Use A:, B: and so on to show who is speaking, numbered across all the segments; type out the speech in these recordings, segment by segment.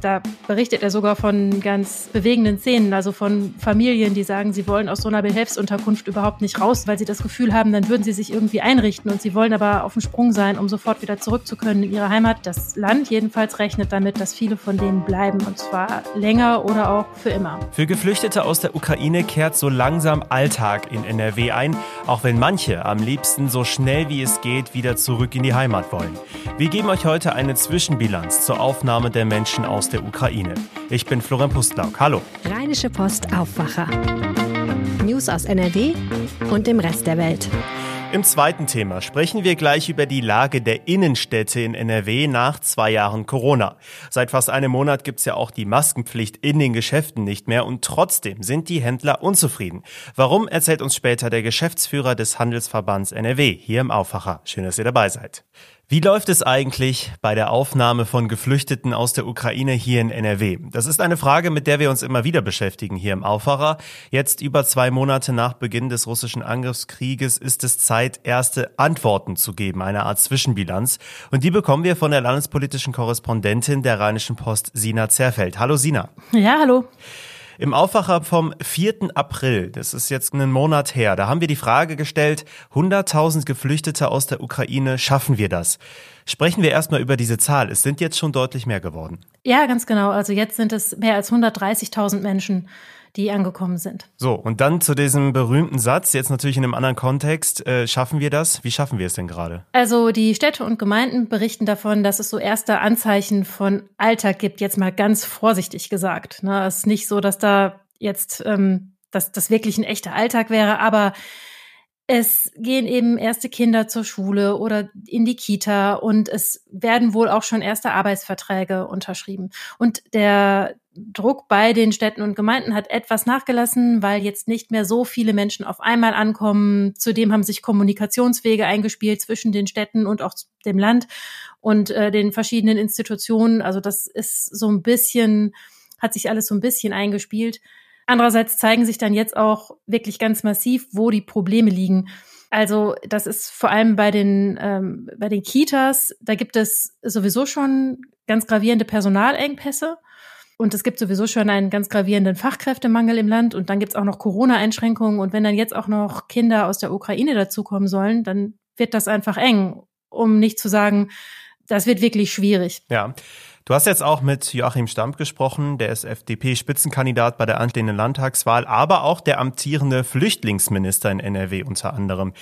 A: da berichtet er sogar von ganz bewegenden Szenen, also von Familien, die sagen, sie wollen aus so einer Behelfsunterkunft überhaupt nicht raus, weil sie das Gefühl haben, dann würden sie sich irgendwie einrichten und sie wollen aber auf dem Sprung sein, um sofort wieder zurück zu können in ihre Heimat. Das Land jedenfalls rechnet damit, dass viele von denen bleiben und zwar länger oder auch für immer.
B: Für Geflüchtete aus der Ukraine kehrt so langsam Alltag in NRW ein, auch wenn manche am liebsten so schnell wie es geht wieder zurück in die Heimat wollen. Wir geben euch heute eine Zwischenbilanz zur Aufnahme der Menschen aus der Ukraine. Ich bin Florian Pustlauk. Hallo.
C: Rheinische Post Aufwacher. News aus NRW und dem Rest der Welt.
B: Im zweiten Thema sprechen wir gleich über die Lage der Innenstädte in NRW nach zwei Jahren Corona. Seit fast einem Monat gibt's ja auch die Maskenpflicht in den Geschäften nicht mehr und trotzdem sind die Händler unzufrieden. Warum erzählt uns später der Geschäftsführer des Handelsverbands NRW hier im Aufwacher. Schön, dass ihr dabei seid. Wie läuft es eigentlich bei der Aufnahme von Geflüchteten aus der Ukraine hier in NRW? Das ist eine Frage, mit der wir uns immer wieder beschäftigen hier im Aufwacher. Jetzt über zwei Monate nach Beginn des russischen Angriffskrieges ist es Zeit, erste Antworten zu geben, eine Art Zwischenbilanz. Und die bekommen wir von der landespolitischen Korrespondentin der Rheinischen Post, Sina Zerfeld. Hallo Sina.
A: Ja, hallo.
B: Im Aufwacher vom 4. April, das ist jetzt einen Monat her, da haben wir die Frage gestellt, 100.000 Geflüchtete aus der Ukraine, schaffen wir das? Sprechen wir erstmal über diese Zahl. Es sind jetzt schon deutlich mehr geworden.
A: Ja, ganz genau. Also jetzt sind es mehr als 130.000 Menschen die angekommen sind.
B: So, und dann zu diesem berühmten Satz, jetzt natürlich in einem anderen Kontext, äh, schaffen wir das? Wie schaffen wir es denn gerade?
A: Also die Städte und Gemeinden berichten davon, dass es so erste Anzeichen von Alltag gibt, jetzt mal ganz vorsichtig gesagt. Ne, es ist nicht so, dass da jetzt ähm, dass das wirklich ein echter Alltag wäre, aber es gehen eben erste Kinder zur Schule oder in die Kita und es werden wohl auch schon erste Arbeitsverträge unterschrieben. Und der Druck bei den Städten und Gemeinden hat etwas nachgelassen, weil jetzt nicht mehr so viele Menschen auf einmal ankommen. Zudem haben sich Kommunikationswege eingespielt zwischen den Städten und auch dem Land und äh, den verschiedenen Institutionen. Also das ist so ein bisschen, hat sich alles so ein bisschen eingespielt. Andererseits zeigen sich dann jetzt auch wirklich ganz massiv, wo die Probleme liegen. Also das ist vor allem bei den, ähm, bei den Kitas, da gibt es sowieso schon ganz gravierende Personalengpässe. Und es gibt sowieso schon einen ganz gravierenden Fachkräftemangel im Land. Und dann gibt es auch noch Corona-Einschränkungen. Und wenn dann jetzt auch noch Kinder aus der Ukraine dazukommen sollen, dann wird das einfach eng, um nicht zu sagen, das wird wirklich schwierig.
B: Ja. Du hast jetzt auch mit Joachim Stamp gesprochen, der ist FDP-Spitzenkandidat bei der anstehenden Landtagswahl, aber auch der amtierende Flüchtlingsminister in NRW unter anderem.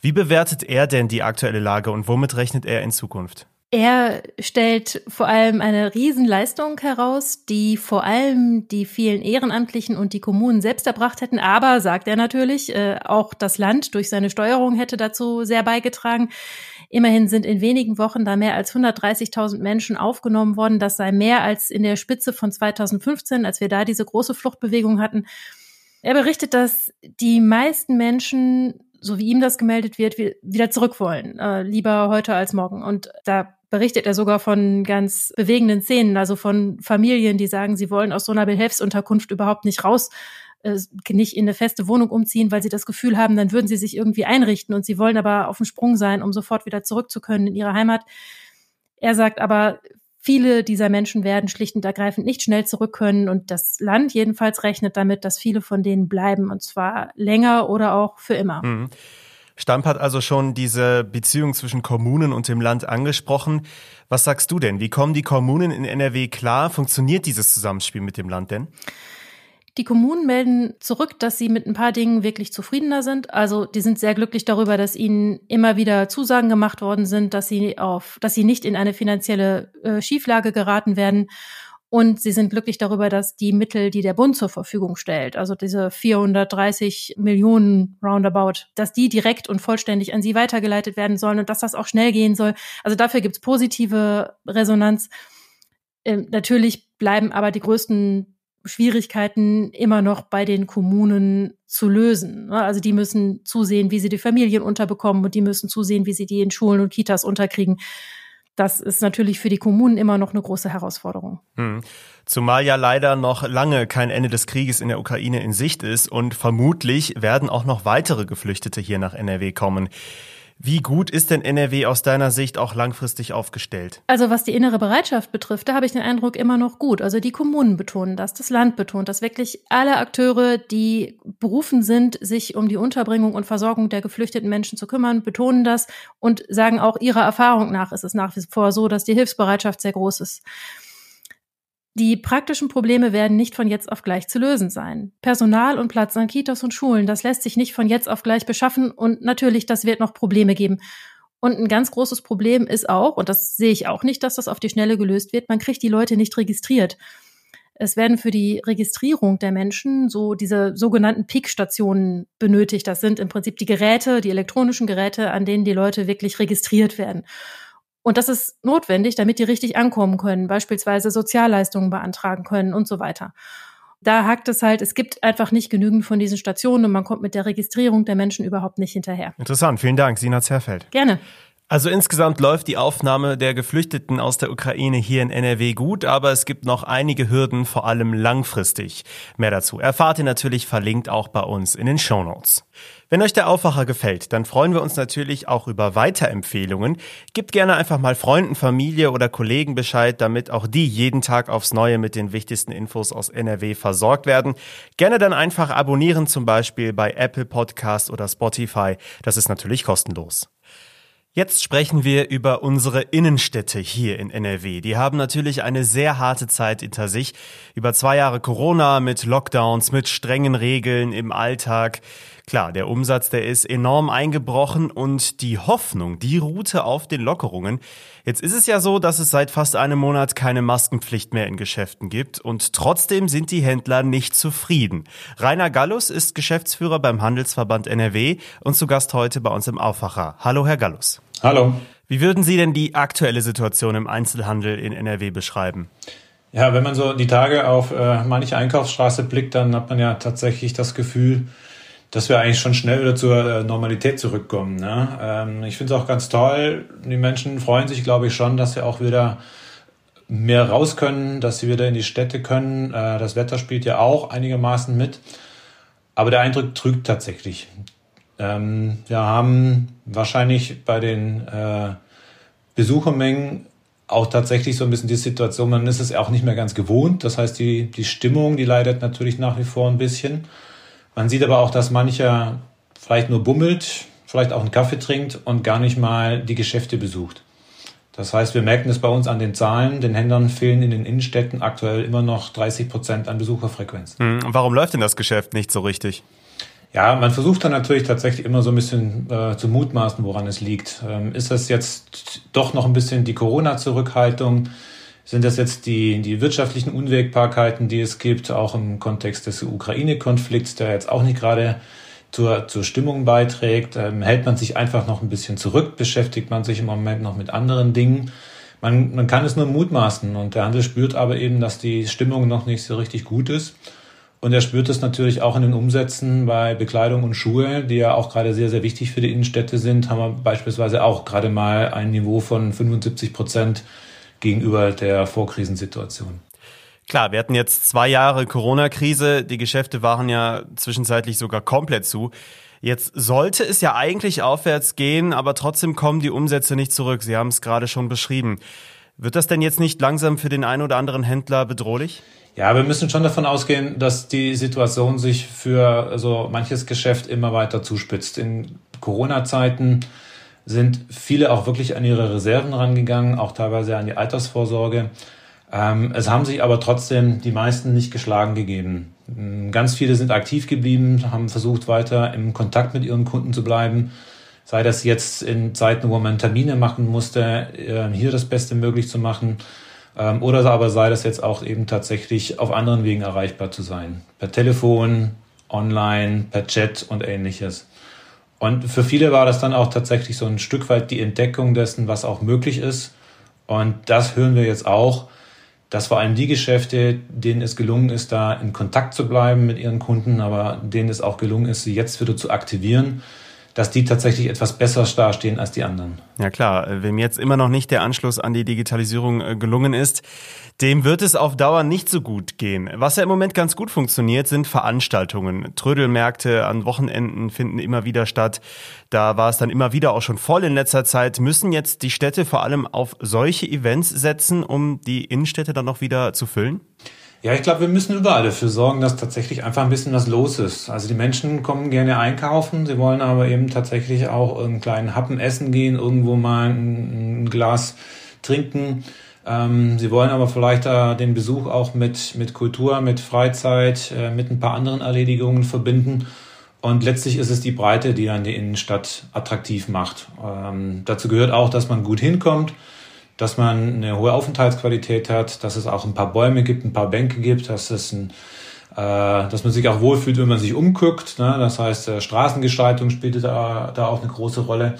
B: Wie bewertet er denn die aktuelle Lage und womit rechnet er in Zukunft?
A: Er stellt vor allem eine Riesenleistung heraus, die vor allem die vielen Ehrenamtlichen und die Kommunen selbst erbracht hätten. Aber, sagt er natürlich, äh, auch das Land durch seine Steuerung hätte dazu sehr beigetragen. Immerhin sind in wenigen Wochen da mehr als 130.000 Menschen aufgenommen worden. Das sei mehr als in der Spitze von 2015, als wir da diese große Fluchtbewegung hatten. Er berichtet, dass die meisten Menschen, so wie ihm das gemeldet wird, wieder zurück wollen. Äh, lieber heute als morgen. Und da berichtet er sogar von ganz bewegenden Szenen, also von Familien, die sagen, sie wollen aus so einer Behelfsunterkunft überhaupt nicht raus, äh, nicht in eine feste Wohnung umziehen, weil sie das Gefühl haben, dann würden sie sich irgendwie einrichten und sie wollen aber auf dem Sprung sein, um sofort wieder zurück zu können in ihre Heimat. Er sagt aber, viele dieser Menschen werden schlicht und ergreifend nicht schnell zurück können und das Land jedenfalls rechnet damit, dass viele von denen bleiben und zwar länger oder auch für immer.
B: Mhm. Stamp hat also schon diese Beziehung zwischen Kommunen und dem Land angesprochen. Was sagst du denn? Wie kommen die Kommunen in NRW klar? Funktioniert dieses Zusammenspiel mit dem Land denn?
A: Die Kommunen melden zurück, dass sie mit ein paar Dingen wirklich zufriedener sind. Also die sind sehr glücklich darüber, dass ihnen immer wieder Zusagen gemacht worden sind, dass sie auf, dass sie nicht in eine finanzielle äh, Schieflage geraten werden. Und sie sind glücklich darüber, dass die Mittel, die der Bund zur Verfügung stellt, also diese 430 Millionen Roundabout, dass die direkt und vollständig an sie weitergeleitet werden sollen und dass das auch schnell gehen soll. Also dafür gibt's positive Resonanz. Ähm, natürlich bleiben aber die größten Schwierigkeiten immer noch bei den Kommunen zu lösen. Ne? Also die müssen zusehen, wie sie die Familien unterbekommen und die müssen zusehen, wie sie die in Schulen und Kitas unterkriegen. Das ist natürlich für die Kommunen immer noch eine große Herausforderung.
B: Hm. Zumal ja leider noch lange kein Ende des Krieges in der Ukraine in Sicht ist und vermutlich werden auch noch weitere Geflüchtete hier nach NRW kommen. Wie gut ist denn NRW aus deiner Sicht auch langfristig aufgestellt?
A: Also was die innere Bereitschaft betrifft, da habe ich den Eindruck immer noch gut. Also die Kommunen betonen das, das Land betont das, wirklich alle Akteure, die berufen sind, sich um die Unterbringung und Versorgung der geflüchteten Menschen zu kümmern, betonen das und sagen auch ihrer Erfahrung nach ist es nach wie vor so, dass die Hilfsbereitschaft sehr groß ist. Die praktischen Probleme werden nicht von jetzt auf gleich zu lösen sein. Personal und Platz an Kitas und Schulen, das lässt sich nicht von jetzt auf gleich beschaffen und natürlich, das wird noch Probleme geben. Und ein ganz großes Problem ist auch, und das sehe ich auch nicht, dass das auf die Schnelle gelöst wird, man kriegt die Leute nicht registriert. Es werden für die Registrierung der Menschen so diese sogenannten Peak-Stationen benötigt. Das sind im Prinzip die Geräte, die elektronischen Geräte, an denen die Leute wirklich registriert werden. Und das ist notwendig, damit die richtig ankommen können, beispielsweise Sozialleistungen beantragen können und so weiter. Da hakt es halt, es gibt einfach nicht genügend von diesen Stationen und man kommt mit der Registrierung der Menschen überhaupt nicht hinterher.
B: Interessant, vielen Dank, Sina Zerfeld.
A: Gerne.
B: Also insgesamt läuft die Aufnahme der Geflüchteten aus der Ukraine hier in NRW gut, aber es gibt noch einige Hürden, vor allem langfristig. Mehr dazu erfahrt ihr natürlich verlinkt auch bei uns in den Shownotes. Wenn euch der Aufwacher gefällt, dann freuen wir uns natürlich auch über Weiterempfehlungen. Gebt gerne einfach mal Freunden, Familie oder Kollegen Bescheid, damit auch die jeden Tag aufs Neue mit den wichtigsten Infos aus NRW versorgt werden. Gerne dann einfach abonnieren, zum Beispiel bei Apple Podcast oder Spotify. Das ist natürlich kostenlos. Jetzt sprechen wir über unsere Innenstädte hier in NRW. Die haben natürlich eine sehr harte Zeit hinter sich. Über zwei Jahre Corona mit Lockdowns, mit strengen Regeln im Alltag. Klar, der Umsatz, der ist enorm eingebrochen und die Hoffnung, die ruhte auf den Lockerungen. Jetzt ist es ja so, dass es seit fast einem Monat keine Maskenpflicht mehr in Geschäften gibt und trotzdem sind die Händler nicht zufrieden. Rainer Gallus ist Geschäftsführer beim Handelsverband NRW und zu Gast heute bei uns im Aufwacher. Hallo, Herr Gallus.
D: Hallo.
B: Wie würden Sie denn die aktuelle Situation im Einzelhandel in NRW beschreiben?
D: Ja, wenn man so die Tage auf äh, manche Einkaufsstraße blickt, dann hat man ja tatsächlich das Gefühl, dass wir eigentlich schon schnell wieder zur äh, Normalität zurückkommen. Ne? Ähm, ich finde es auch ganz toll. Die Menschen freuen sich, glaube ich, schon, dass sie auch wieder mehr raus können, dass sie wieder in die Städte können. Äh, das Wetter spielt ja auch einigermaßen mit. Aber der Eindruck trügt tatsächlich. Ähm, wir haben wahrscheinlich bei den äh, Besuchermengen auch tatsächlich so ein bisschen die Situation, man ist es auch nicht mehr ganz gewohnt. Das heißt, die, die Stimmung, die leidet natürlich nach wie vor ein bisschen. Man sieht aber auch, dass mancher vielleicht nur bummelt, vielleicht auch einen Kaffee trinkt und gar nicht mal die Geschäfte besucht. Das heißt, wir merken es bei uns an den Zahlen. Den Händlern fehlen in den Innenstädten aktuell immer noch 30 Prozent an Besucherfrequenz.
B: Hm, warum läuft denn das Geschäft nicht so richtig?
D: Ja, man versucht dann natürlich tatsächlich immer so ein bisschen äh, zu mutmaßen, woran es liegt. Ähm, ist das jetzt doch noch ein bisschen die Corona-Zurückhaltung? Sind das jetzt die, die wirtschaftlichen Unwägbarkeiten, die es gibt, auch im Kontext des Ukraine-Konflikts, der jetzt auch nicht gerade zur, zur Stimmung beiträgt? Ähm, hält man sich einfach noch ein bisschen zurück? Beschäftigt man sich im Moment noch mit anderen Dingen? Man, man kann es nur mutmaßen und der Handel spürt aber eben, dass die Stimmung noch nicht so richtig gut ist. Und er spürt es natürlich auch in den Umsätzen bei Bekleidung und Schuhe, die ja auch gerade sehr, sehr wichtig für die Innenstädte sind, haben wir beispielsweise auch gerade mal ein Niveau von 75 Prozent gegenüber der Vorkrisensituation.
B: Klar, wir hatten jetzt zwei Jahre Corona-Krise. Die Geschäfte waren ja zwischenzeitlich sogar komplett zu. Jetzt sollte es ja eigentlich aufwärts gehen, aber trotzdem kommen die Umsätze nicht zurück. Sie haben es gerade schon beschrieben. Wird das denn jetzt nicht langsam für den einen oder anderen Händler bedrohlich?
D: Ja, wir müssen schon davon ausgehen, dass die Situation sich für also manches Geschäft immer weiter zuspitzt. In Corona-Zeiten sind viele auch wirklich an ihre Reserven rangegangen, auch teilweise an die Altersvorsorge. Ähm, es haben sich aber trotzdem die meisten nicht geschlagen gegeben. Ähm, ganz viele sind aktiv geblieben, haben versucht, weiter im Kontakt mit ihren Kunden zu bleiben. Sei das jetzt in Zeiten, wo man Termine machen musste, äh, hier das Beste möglich zu machen ähm, oder aber sei das jetzt auch eben tatsächlich auf anderen Wegen erreichbar zu sein. Per Telefon, online, per Chat und ähnliches. Und für viele war das dann auch tatsächlich so ein Stück weit die Entdeckung dessen, was auch möglich ist. Und das hören wir jetzt auch, dass vor allem die Geschäfte, denen es gelungen ist, da in Kontakt zu bleiben mit ihren Kunden, aber denen es auch gelungen ist, sie jetzt wieder zu aktivieren, dass die tatsächlich etwas besser dastehen als die anderen.
B: Ja klar, wem jetzt immer noch nicht der Anschluss an die Digitalisierung äh, gelungen ist, dem wird es auf Dauer nicht so gut gehen. Was ja im Moment ganz gut funktioniert, sind Veranstaltungen. Trödelmärkte an Wochenenden finden immer wieder statt. Da war es dann immer wieder auch schon voll in letzter Zeit. Müssen jetzt die Städte vor allem auf solche Events setzen, um die Innenstädte dann noch wieder zu füllen?
D: Ja, ich glaube, wir müssen überall dafür sorgen, dass tatsächlich einfach ein bisschen was los ist. Also die Menschen kommen gerne einkaufen, sie wollen aber eben tatsächlich auch einen kleinen Happen essen gehen, irgendwo mal ein, Glas trinken. Ähm, sie wollen aber vielleicht äh, den Besuch auch mit, mit Kultur, mit Freizeit, äh, mit ein paar anderen Erledigungen verbinden. Und letztlich ist es die Breite, die dann die Innenstadt attraktiv macht. Ähm, dazu gehört auch, dass man gut hinkommt dass man eine hohe Aufenthaltsqualität hat, dass es auch ein paar Bäume gibt, ein paar Bänke gibt, dass es ein äh, dass man sich auch wohlfühlt, wenn man sich umguckt. Ne? Das heißt, äh, Straßengestaltung spielt da, da auch eine große Rolle.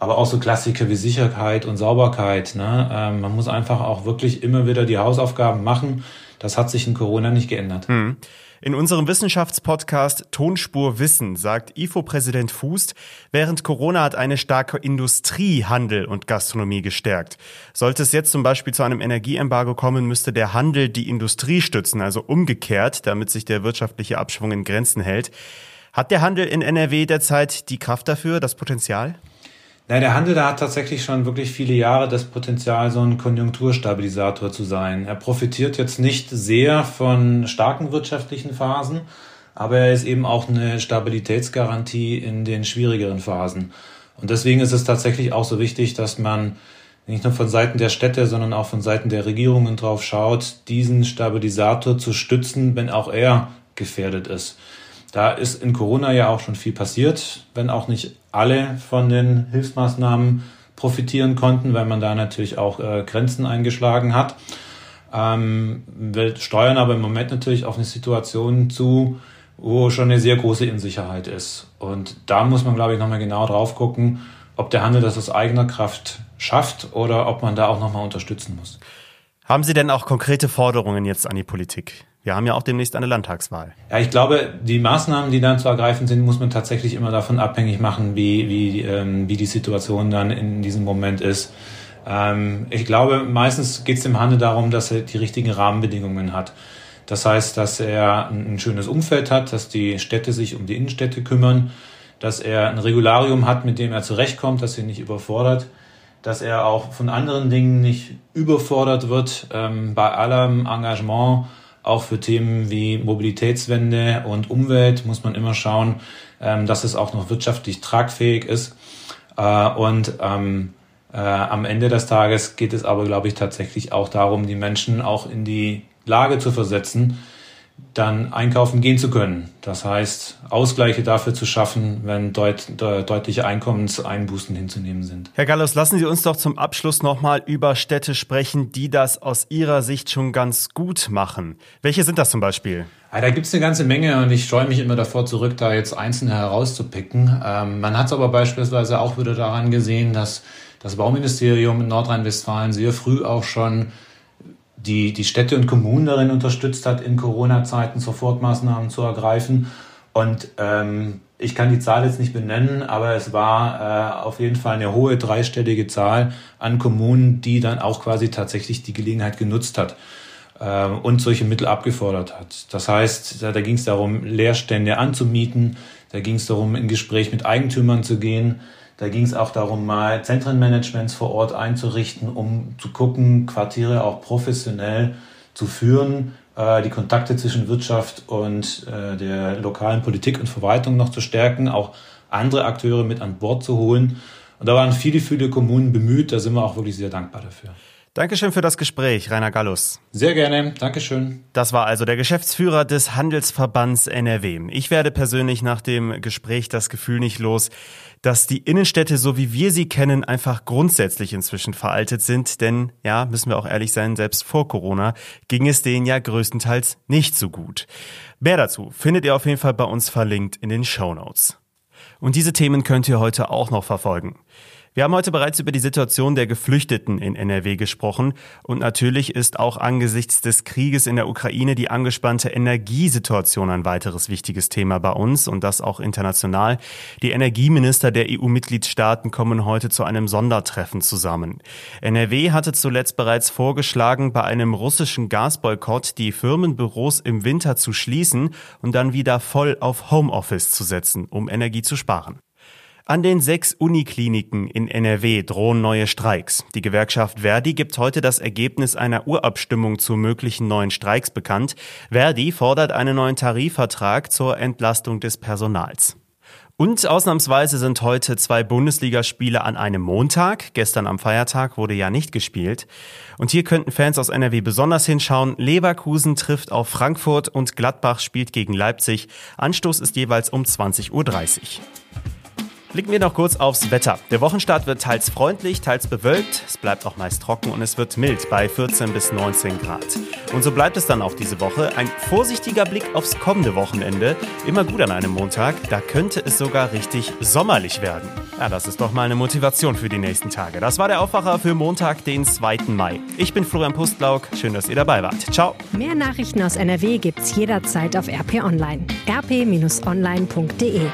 D: Aber auch so Klassiker wie Sicherheit und Sauberkeit. Ne? Ähm, man muss einfach auch wirklich immer wieder die Hausaufgaben machen. Das hat sich in Corona nicht geändert.
B: Hm. In unserem Wissenschaftspodcast Tonspur Wissen sagt IFO-Präsident Fußt, während Corona hat eine starke Industrie Handel und Gastronomie gestärkt. Sollte es jetzt zum Beispiel zu einem Energieembargo kommen, müsste der Handel die Industrie stützen, also umgekehrt, damit sich der wirtschaftliche Abschwung in Grenzen hält. Hat der Handel in NRW derzeit die Kraft dafür, das Potenzial?
D: Nein, der Handel, da hat tatsächlich schon wirklich viele Jahre das Potenzial, so ein Konjunkturstabilisator zu sein. Er profitiert jetzt nicht sehr von starken wirtschaftlichen Phasen, aber er ist eben auch eine Stabilitätsgarantie in den schwierigeren Phasen. Und deswegen ist es tatsächlich auch so wichtig, dass man nicht nur von Seiten der Städte, sondern auch von Seiten der Regierungen drauf schaut, diesen Stabilisator zu stützen, wenn auch er gefährdet ist. Da ist in Corona ja auch schon viel passiert, wenn auch nicht alle von den Hilfsmaßnahmen profitieren konnten, weil man da natürlich auch äh, Grenzen eingeschlagen hat. Ähm, wir steuern aber im Moment natürlich auf eine Situation zu, wo schon eine sehr große Unsicherheit ist. Und da muss man, glaube ich, nochmal genau drauf gucken, ob der Handel das aus eigener Kraft schafft oder ob man da auch nochmal unterstützen muss.
B: Haben Sie denn auch konkrete Forderungen jetzt an die Politik? Wir haben ja auch demnächst eine Landtagswahl.
D: Ja, ich glaube, die Maßnahmen, die dann zu ergreifen sind, muss man tatsächlich immer davon abhängig machen, wie, wie, ähm, wie die Situation dann in diesem Moment ist. Ähm, ich glaube, meistens geht es dem Handel darum, dass er die richtigen Rahmenbedingungen hat. Das heißt, dass er ein schönes Umfeld hat, dass die Städte sich um die Innenstädte kümmern, dass er ein Regularium hat, mit dem er zurechtkommt, dass er nicht überfordert, dass er auch von anderen Dingen nicht überfordert wird. Ähm, bei allem Engagement auch für Themen wie Mobilitätswende und Umwelt muss man immer schauen, ähm, dass es auch noch wirtschaftlich tragfähig ist. Äh, und ähm, äh, am Ende des Tages geht es aber, glaube ich, tatsächlich auch darum, die Menschen auch in die Lage zu versetzen, dann einkaufen gehen zu können. Das heißt, Ausgleiche dafür zu schaffen, wenn deut deutliche Einkommenseinbußen hinzunehmen sind.
B: Herr Gallus, lassen Sie uns doch zum Abschluss nochmal über Städte sprechen, die das aus Ihrer Sicht schon ganz gut machen. Welche sind das zum Beispiel?
D: Ja, da gibt es eine ganze Menge und ich scheue mich immer davor zurück, da jetzt einzelne herauszupicken. Ähm, man hat es aber beispielsweise auch wieder daran gesehen, dass das Bauministerium in Nordrhein-Westfalen sehr früh auch schon die, die Städte und Kommunen darin unterstützt hat, in Corona-Zeiten Sofortmaßnahmen zu ergreifen. Und ähm, ich kann die Zahl jetzt nicht benennen, aber es war äh, auf jeden Fall eine hohe dreistellige Zahl an Kommunen, die dann auch quasi tatsächlich die Gelegenheit genutzt hat äh, und solche Mittel abgefordert hat. Das heißt, da, da ging es darum, Leerstände anzumieten, da ging es darum, in Gespräch mit Eigentümern zu gehen, da ging es auch darum, mal Zentrenmanagements vor Ort einzurichten, um zu gucken, Quartiere auch professionell zu führen, äh, die Kontakte zwischen Wirtschaft und äh, der lokalen Politik und Verwaltung noch zu stärken, auch andere Akteure mit an Bord zu holen. Und da waren viele, viele Kommunen bemüht. Da sind wir auch wirklich sehr dankbar dafür.
B: Dankeschön für das Gespräch, Rainer Gallus.
D: Sehr gerne, Dankeschön.
B: Das war also der Geschäftsführer des Handelsverbands NRW. Ich werde persönlich nach dem Gespräch das Gefühl nicht los, dass die Innenstädte, so wie wir sie kennen, einfach grundsätzlich inzwischen veraltet sind. Denn, ja, müssen wir auch ehrlich sein, selbst vor Corona ging es denen ja größtenteils nicht so gut. Mehr dazu findet ihr auf jeden Fall bei uns verlinkt in den Show Notes. Und diese Themen könnt ihr heute auch noch verfolgen. Wir haben heute bereits über die Situation der Geflüchteten in NRW gesprochen und natürlich ist auch angesichts des Krieges in der Ukraine die angespannte Energiesituation ein weiteres wichtiges Thema bei uns und das auch international. Die Energieminister der EU-Mitgliedstaaten kommen heute zu einem Sondertreffen zusammen. NRW hatte zuletzt bereits vorgeschlagen, bei einem russischen Gasboykott die Firmenbüros im Winter zu schließen und dann wieder voll auf Homeoffice zu setzen, um Energie zu sparen. An den sechs Unikliniken in NRW drohen neue Streiks. Die Gewerkschaft Verdi gibt heute das Ergebnis einer Urabstimmung zu möglichen neuen Streiks bekannt. Verdi fordert einen neuen Tarifvertrag zur Entlastung des Personals. Und ausnahmsweise sind heute zwei Bundesligaspiele an einem Montag. Gestern am Feiertag wurde ja nicht gespielt. Und hier könnten Fans aus NRW besonders hinschauen. Leverkusen trifft auf Frankfurt und Gladbach spielt gegen Leipzig. Anstoß ist jeweils um 20.30 Uhr. Blicken wir noch kurz aufs Wetter. Der Wochenstart wird teils freundlich, teils bewölkt. Es bleibt auch meist trocken und es wird mild bei 14 bis 19 Grad. Und so bleibt es dann auch diese Woche. Ein vorsichtiger Blick aufs kommende Wochenende. Immer gut an einem Montag. Da könnte es sogar richtig sommerlich werden. Ja, das ist doch mal eine Motivation für die nächsten Tage. Das war der Aufwacher für Montag, den 2. Mai. Ich bin Florian Pustlauk. Schön, dass ihr dabei wart. Ciao.
C: Mehr Nachrichten aus NRW gibt's jederzeit auf RP Online. rp-online.de